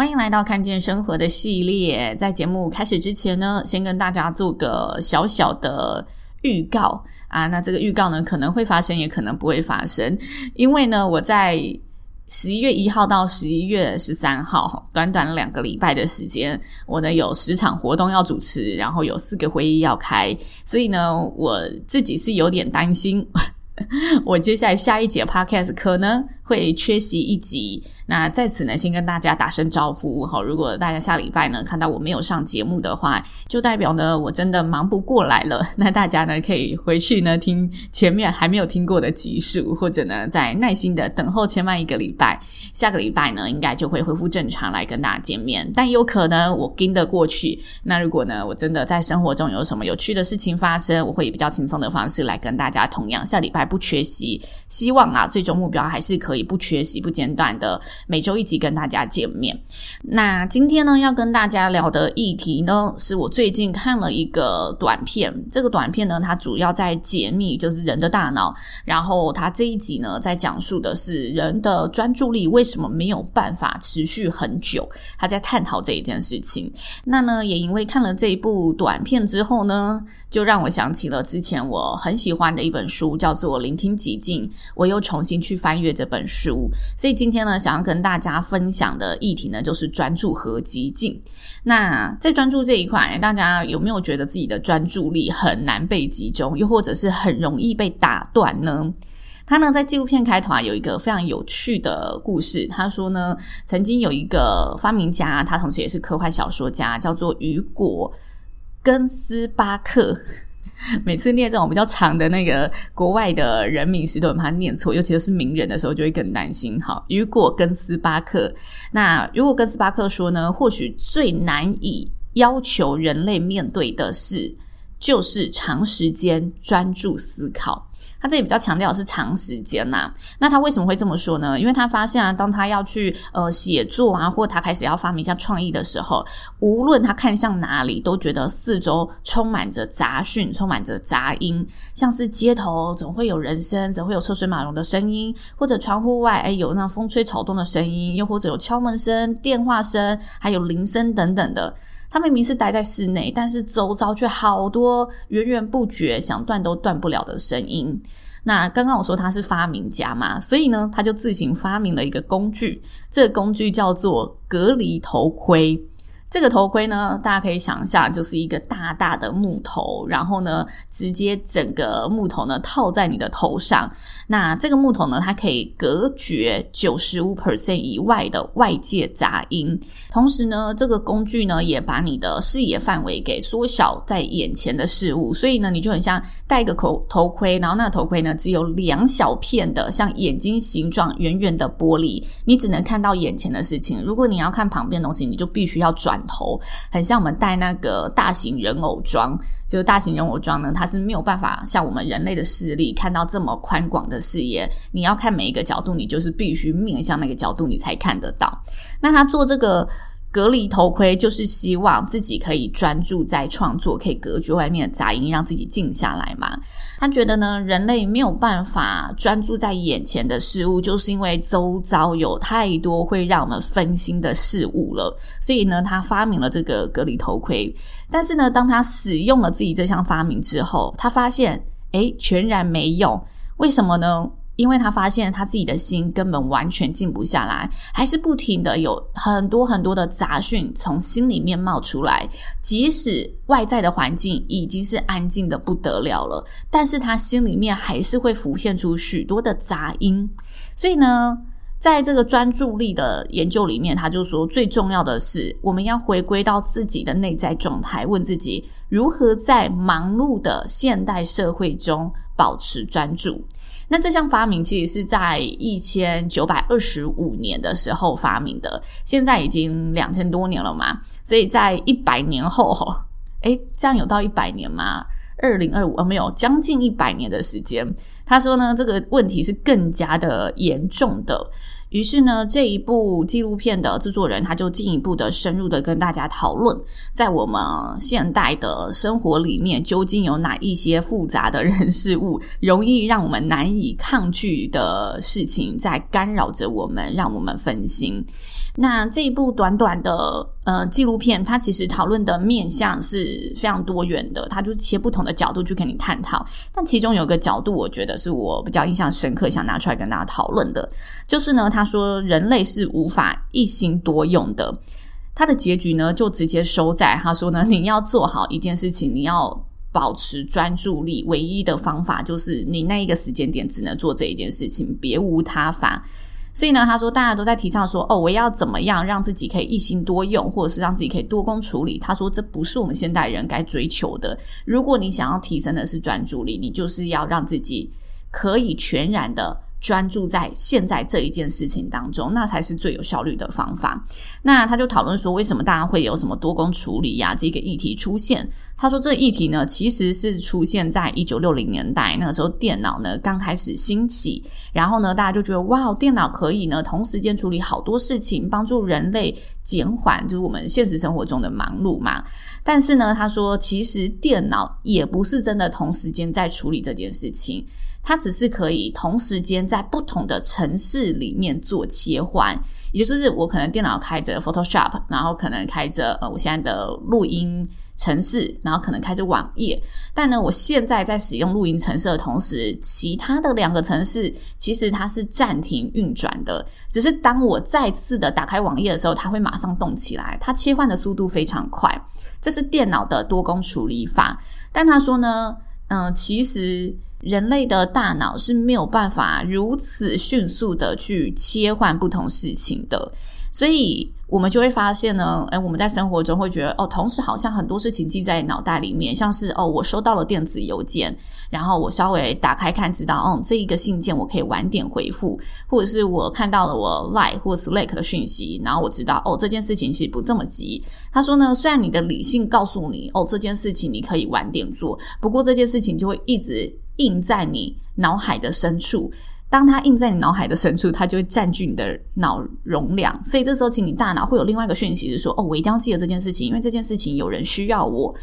欢迎来到看见生活的系列。在节目开始之前呢，先跟大家做个小小的预告啊。那这个预告呢，可能会发生，也可能不会发生。因为呢，我在十一月一号到十一月十三号，短短两个礼拜的时间，我呢有十场活动要主持，然后有四个会议要开，所以呢，我自己是有点担心，我接下来下一节 Podcast 可能会缺席一集。那在此呢，先跟大家打声招呼哈。如果大家下礼拜呢看到我没有上节目的话，就代表呢我真的忙不过来了。那大家呢可以回去呢听前面还没有听过的集数，或者呢再耐心的等候千嫚一个礼拜。下个礼拜呢应该就会恢复正常来跟大家见面。但有可能我跟得过去。那如果呢我真的在生活中有什么有趣的事情发生，我会以比较轻松的方式来跟大家同样下礼拜不缺席。希望啊最终目标还是可以不缺席不间断的。每周一集跟大家见面。那今天呢，要跟大家聊的议题呢，是我最近看了一个短片。这个短片呢，它主要在解密，就是人的大脑。然后它这一集呢，在讲述的是人的专注力为什么没有办法持续很久。他在探讨这一件事情。那呢，也因为看了这一部短片之后呢，就让我想起了之前我很喜欢的一本书，叫做《聆听寂静》。我又重新去翻阅这本书，所以今天呢，想跟大家分享的议题呢，就是专注和寂静。那在专注这一块，大家有没有觉得自己的专注力很难被集中，又或者是很容易被打断呢？他呢，在纪录片开头啊，有一个非常有趣的故事。他说呢，曾经有一个发明家，他同时也是科幻小说家，叫做雨果·根斯巴克。每次念这种比较长的那个国外的人名时，都把它念错，尤其是名人的时候，就会更担心。好，雨果·跟斯巴克，那如果·跟斯巴克说呢，或许最难以要求人类面对的事，就是长时间专注思考。他这里比较强调的是长时间呐、啊，那他为什么会这么说呢？因为他发现啊，当他要去呃写作啊，或他开始要发明一下创意的时候，无论他看向哪里，都觉得四周充满着杂讯，充满着杂音，像是街头总会有人声，总会有车水马龙的声音，或者窗户外哎有那风吹草动的声音，又或者有敲门声、电话声，还有铃声等等的。他明明是待在室内，但是周遭却好多源源不绝、想断都断不了的声音。那刚刚我说他是发明家嘛，所以呢，他就自行发明了一个工具，这个工具叫做隔离头盔。这个头盔呢，大家可以想象，就是一个大大的木头，然后呢，直接整个木头呢套在你的头上。那这个木头呢，它可以隔绝九十五 percent 以外的外界杂音，同时呢，这个工具呢也把你的视野范围给缩小在眼前的事物，所以呢，你就很像戴个头头盔，然后那头盔呢只有两小片的像眼睛形状圆圆的玻璃，你只能看到眼前的事情。如果你要看旁边的东西，你就必须要转头，很像我们戴那个大型人偶装。就是大型人偶装呢，它是没有办法像我们人类的视力看到这么宽广的视野。你要看每一个角度，你就是必须面向那个角度，你才看得到。那他做这个隔离头盔，就是希望自己可以专注在创作，可以隔绝外面的杂音，让自己静下来嘛。他觉得呢，人类没有办法专注在眼前的事物，就是因为周遭有太多会让我们分心的事物了。所以呢，他发明了这个隔离头盔。但是呢，当他使用了自己这项发明之后，他发现，诶，全然没用。为什么呢？因为他发现他自己的心根本完全静不下来，还是不停的有很多很多的杂讯从心里面冒出来。即使外在的环境已经是安静的不得了了，但是他心里面还是会浮现出许多的杂音。所以呢，在这个专注力的研究里面，他就说最重要的是我们要回归到自己的内在状态，问自己如何在忙碌的现代社会中保持专注。那这项发明其实是在一千九百二十五年的时候发明的，现在已经两千多年了嘛，所以在一百年后，诶，这样有到一百年吗？二零二五啊，没有，将近一百年的时间。他说呢，这个问题是更加的严重的。于是呢，这一部纪录片的制作人他就进一步的深入的跟大家讨论，在我们现代的生活里面，究竟有哪一些复杂的人事物，容易让我们难以抗拒的事情，在干扰着我们，让我们分心。那这一部短短的呃纪录片，它其实讨论的面向是非常多元的，它就切不同的角度去跟你探讨。但其中有个角度，我觉得是我比较印象深刻，想拿出来跟大家讨论的，就是呢，他说人类是无法一心多用的。他的结局呢，就直接收在他说呢，你要做好一件事情，你要保持专注力，唯一的方法就是你那一个时间点只能做这一件事情，别无他法。所以呢，他说大家都在提倡说，哦，我要怎么样让自己可以一心多用，或者是让自己可以多工处理。他说这不是我们现代人该追求的。如果你想要提升的是专注力，你就是要让自己可以全然的。专注在现在这一件事情当中，那才是最有效率的方法。那他就讨论说，为什么大家会有什么多工处理呀、这个议题出现？他说，这议题呢，其实是出现在一九六零年代，那个时候电脑呢刚开始兴起，然后呢，大家就觉得哇，电脑可以呢同时间处理好多事情，帮助人类减缓就是我们现实生活中的忙碌嘛。但是呢，他说，其实电脑也不是真的同时间在处理这件事情。它只是可以同时间在不同的城市里面做切换，也就是我可能电脑开着 Photoshop，然后可能开着呃我现在的录音城市，然后可能开着网页。但呢，我现在在使用录音程式的同时，其他的两个城市其实它是暂停运转的。只是当我再次的打开网页的时候，它会马上动起来，它切换的速度非常快。这是电脑的多工处理法。但他说呢，嗯、其实。人类的大脑是没有办法如此迅速的去切换不同事情的，所以我们就会发现呢，诶，我们在生活中会觉得，哦，同时好像很多事情记在脑袋里面，像是哦，我收到了电子邮件，然后我稍微打开看，知道，哦，这一个信件我可以晚点回复，或者是我看到了我 Line 或 Slack 的讯息，然后我知道，哦，这件事情其实不这么急。他说呢，虽然你的理性告诉你，哦，这件事情你可以晚点做，不过这件事情就会一直。印在你脑海的深处，当它印在你脑海的深处，它就会占据你的脑容量。所以这时候，请你大脑会有另外一个讯息，是说：哦，我一定要记得这件事情，因为这件事情有人需要我。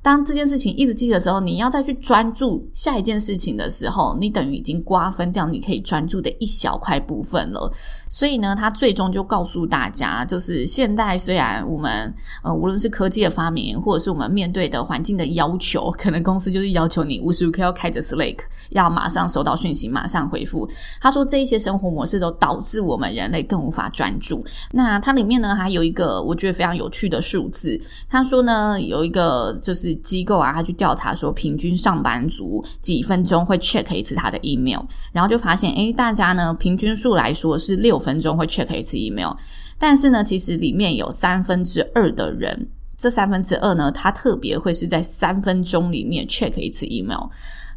当这件事情一直记得的时候，你要再去专注下一件事情的时候，你等于已经瓜分掉你可以专注的一小块部分了。所以呢，他最终就告诉大家，就是现代虽然我们呃，无论是科技的发明，或者是我们面对的环境的要求，可能公司就是要求你无时无刻要开着 Slack，要马上收到讯息，马上回复。他说，这一些生活模式都导致我们人类更无法专注。那它里面呢，还有一个我觉得非常有趣的数字。他说呢，有一个就是机构啊，他去调查说，平均上班族几分钟会 check 一次他的 email，然后就发现，诶，大家呢平均数来说是六六分钟会 check 一次 email，但是呢，其实里面有三分之二的人，这三分之二呢，他特别会是在三分钟里面 check 一次 email。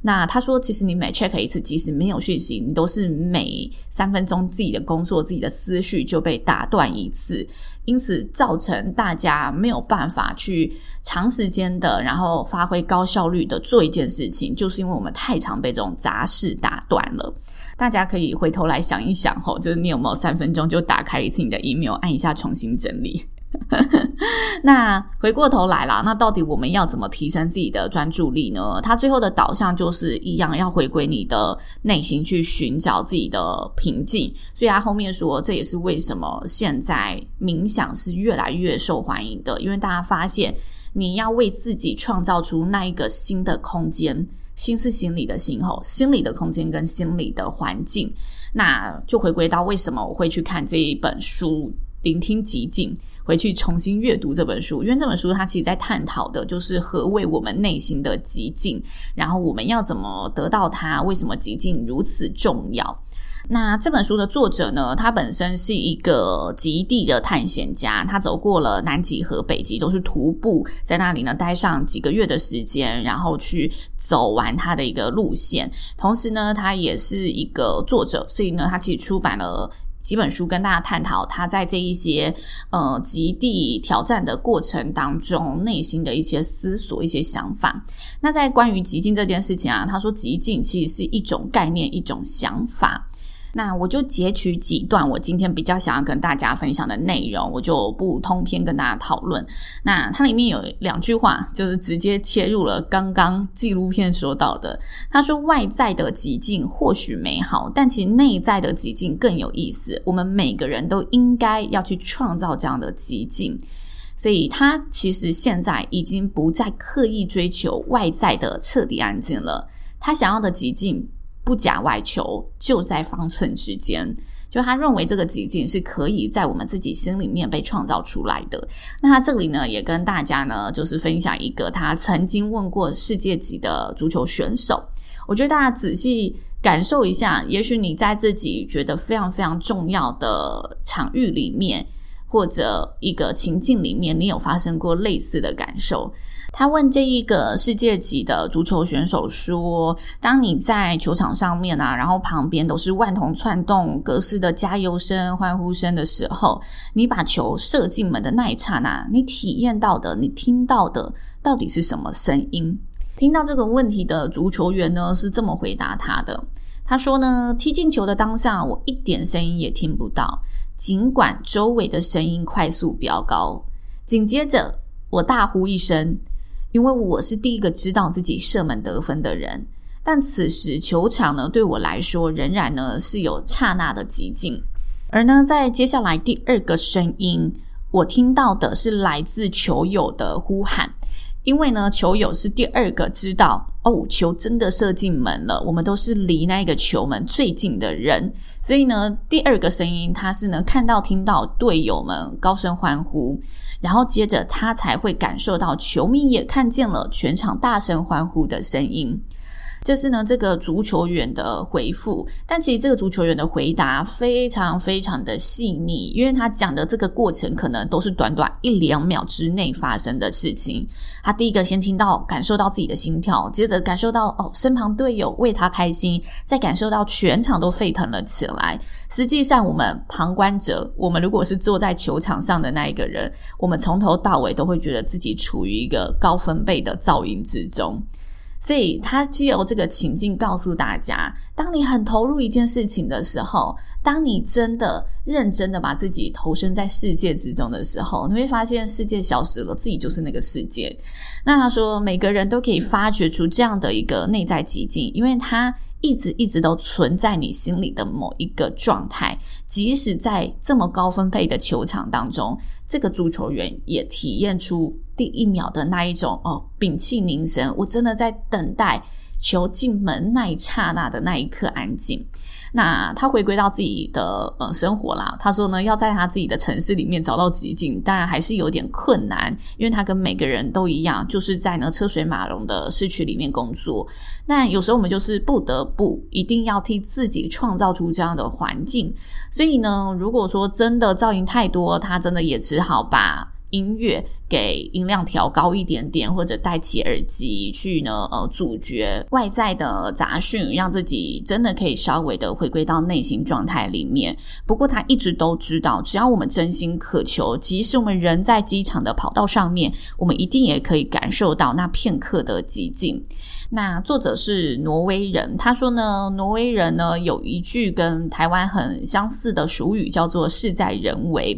那他说，其实你每 check 一次，即使没有讯息，你都是每三分钟自己的工作、自己的思绪就被打断一次，因此造成大家没有办法去长时间的，然后发挥高效率的做一件事情，就是因为我们太常被这种杂事打断了。大家可以回头来想一想，吼，就是你有没有三分钟就打开一次你的 email，按一下重新整理？那回过头来啦，那到底我们要怎么提升自己的专注力呢？他最后的导向就是一样，要回归你的内心去寻找自己的平静。所以他后面说，这也是为什么现在冥想是越来越受欢迎的，因为大家发现，你要为自己创造出那一个新的空间。心是心理的心吼，心理的空间跟心理的环境，那就回归到为什么我会去看这一本书，聆听极境，回去重新阅读这本书，因为这本书它其实在探讨的就是何谓我们内心的极境，然后我们要怎么得到它，为什么极境如此重要。那这本书的作者呢，他本身是一个极地的探险家，他走过了南极和北极，都是徒步在那里呢待上几个月的时间，然后去走完他的一个路线。同时呢，他也是一个作者，所以呢，他其实出版了几本书，跟大家探讨他在这一些呃极地挑战的过程当中内心的一些思索、一些想法。那在关于极境这件事情啊，他说极境其实是一种概念、一种想法。那我就截取几段我今天比较想要跟大家分享的内容，我就不通篇跟大家讨论。那它里面有两句话，就是直接切入了刚刚纪录片说到的。他说：“外在的极境或许美好，但其实内在的极境更有意思。我们每个人都应该要去创造这样的极境。所以，他其实现在已经不再刻意追求外在的彻底安静了。他想要的极境。”不假外求，就在方寸之间。就他认为这个极境是可以在我们自己心里面被创造出来的。那他这里呢，也跟大家呢，就是分享一个他曾经问过世界级的足球选手。我觉得大家仔细感受一下，也许你在自己觉得非常非常重要的场域里面，或者一个情境里面，你有发生过类似的感受。他问这一个世界级的足球选手说：“当你在球场上面啊，然后旁边都是万头窜动、各式的加油声、欢呼声的时候，你把球射进门的那一刹那，你体验到的、你听到的，到底是什么声音？”听到这个问题的足球员呢，是这么回答他的：“他说呢，踢进球的当下，我一点声音也听不到，尽管周围的声音快速飙高。紧接着，我大呼一声。”因为我是第一个知道自己射门得分的人，但此时球场呢，对我来说仍然呢是有刹那的寂静。而呢，在接下来第二个声音，我听到的是来自球友的呼喊。因为呢，球友是第二个知道哦，球真的射进门了。我们都是离那个球门最近的人，所以呢，第二个声音他是能看到、听到队友们高声欢呼。然后接着他才会感受到球迷也看见了全场大声欢呼的声音。这是呢，这个足球员的回复，但其实这个足球员的回答非常非常的细腻，因为他讲的这个过程可能都是短短一两秒之内发生的事情。他第一个先听到，感受到自己的心跳，接着感受到哦，身旁队友为他开心，再感受到全场都沸腾了起来。实际上，我们旁观者，我们如果是坐在球场上的那一个人，我们从头到尾都会觉得自己处于一个高分贝的噪音之中。所以，他借由这个情境告诉大家：当你很投入一件事情的时候，当你真的认真的把自己投身在世界之中的时候，你会发现世界消失了，自己就是那个世界。那他说，每个人都可以发掘出这样的一个内在极境，因为他。一直一直都存在你心里的某一个状态，即使在这么高分配的球场当中，这个足球员也体验出第一秒的那一种哦，屏气凝神，我真的在等待球进门那一刹那的那一刻安静。那他回归到自己的呃生活啦，他说呢，要在他自己的城市里面找到寂静，当然还是有点困难，因为他跟每个人都一样，就是在呢车水马龙的市区里面工作。那有时候我们就是不得不一定要替自己创造出这样的环境，所以呢，如果说真的噪音太多，他真的也只好把。音乐给音量调高一点点，或者戴起耳机去呢，呃，阻绝外在的杂讯，让自己真的可以稍微的回归到内心状态里面。不过他一直都知道，只要我们真心渴求，即使我们人在机场的跑道上面，我们一定也可以感受到那片刻的寂静。那作者是挪威人，他说呢，挪威人呢有一句跟台湾很相似的俗语，叫做“事在人为”。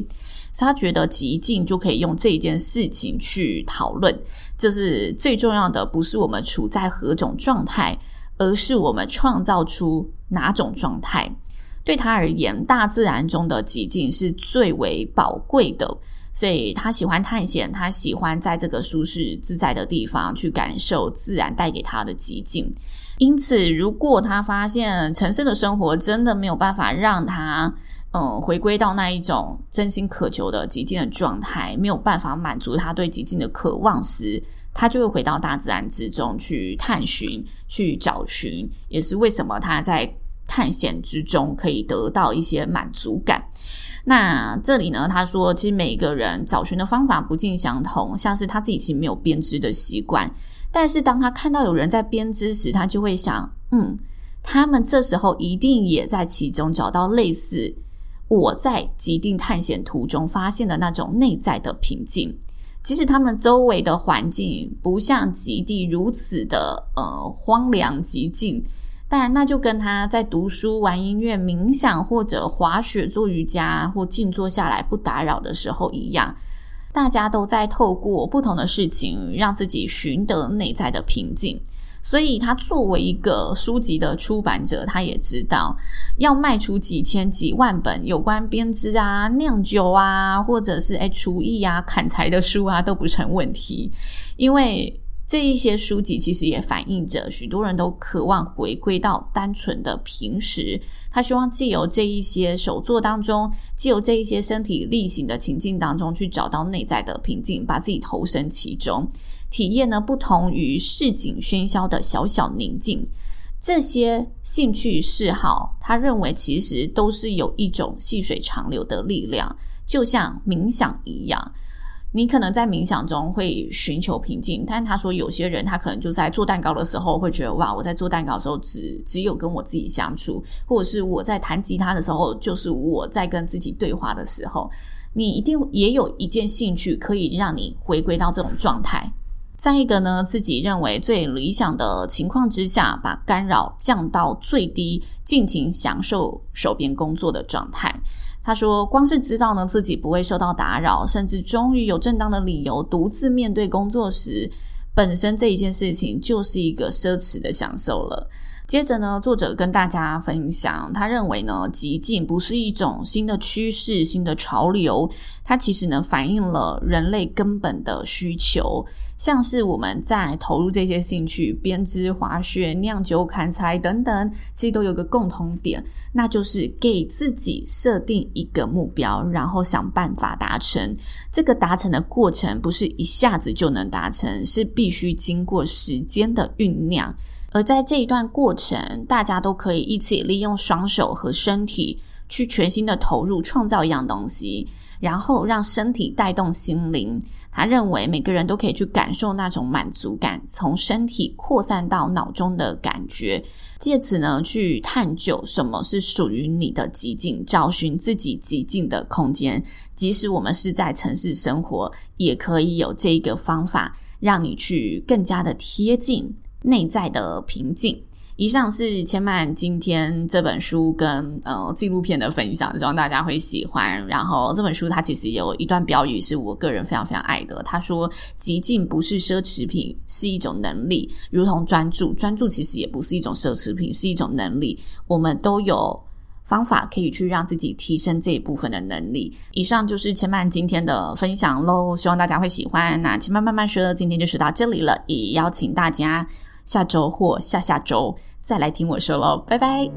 他觉得极静就可以用这一件事情去讨论，这是最重要的，不是我们处在何种状态，而是我们创造出哪种状态。对他而言，大自然中的极静是最为宝贵的，所以他喜欢探险，他喜欢在这个舒适自在的地方去感受自然带给他的极静。因此，如果他发现城市的生活真的没有办法让他。嗯，回归到那一种真心渴求的极静的状态，没有办法满足他对极静的渴望时，他就会回到大自然之中去探寻、去找寻。也是为什么他在探险之中可以得到一些满足感。那这里呢，他说，其实每个人找寻的方法不尽相同，像是他自己其实没有编织的习惯，但是当他看到有人在编织时，他就会想，嗯，他们这时候一定也在其中找到类似我在极地探险途中发现的那种内在的平静。即使他们周围的环境不像极地如此的呃荒凉寂静。但那就跟他在读书、玩音乐、冥想或者滑雪、做瑜伽或静坐下来不打扰的时候一样，大家都在透过不同的事情让自己寻得内在的平静。所以，他作为一个书籍的出版者，他也知道要卖出几千几万本有关编织啊、酿酒啊，或者是诶厨艺啊、砍柴的书啊都不成问题，因为。这一些书籍其实也反映着许多人都渴望回归到单纯的平时。他希望借由这一些手作当中，借由这一些身体力行的情境当中，去找到内在的平静，把自己投身其中，体验呢不同于市井喧嚣的小小宁静。这些兴趣嗜好，他认为其实都是有一种细水长流的力量，就像冥想一样。你可能在冥想中会寻求平静，但他说有些人他可能就在做蛋糕的时候会觉得哇，我在做蛋糕的时候只只有跟我自己相处，或者是我在弹吉他的时候就是我在跟自己对话的时候，你一定也有一件兴趣可以让你回归到这种状态。再一个呢，自己认为最理想的情况之下，把干扰降到最低，尽情享受手边工作的状态。他说：“光是知道呢，自己不会受到打扰，甚至终于有正当的理由独自面对工作时，本身这一件事情就是一个奢侈的享受了。”接着呢，作者跟大家分享，他认为呢，极静不是一种新的趋势、新的潮流，它其实呢，反映了人类根本的需求。像是我们在投入这些兴趣，编织、滑雪、酿酒、砍柴等等，其实都有个共同点，那就是给自己设定一个目标，然后想办法达成。这个达成的过程不是一下子就能达成，是必须经过时间的酝酿。而在这一段过程，大家都可以一起利用双手和身体去全心的投入创造一样东西，然后让身体带动心灵。他认为每个人都可以去感受那种满足感，从身体扩散到脑中的感觉，借此呢去探究什么是属于你的极境，找寻自己极境的空间。即使我们是在城市生活，也可以有这一个方法，让你去更加的贴近。内在的平静。以上是千曼今天这本书跟呃纪录片的分享，希望大家会喜欢。然后这本书它其实有一段标语是我个人非常非常爱的，他说：“极静不是奢侈品，是一种能力，如同专注，专注其实也不是一种奢侈品，是一种能力。我们都有方法可以去让自己提升这一部分的能力。”以上就是千曼今天的分享喽，希望大家会喜欢。那千曼慢慢说，今天就说到这里了，也邀请大家。下周或下下周再来听我说喽，拜拜。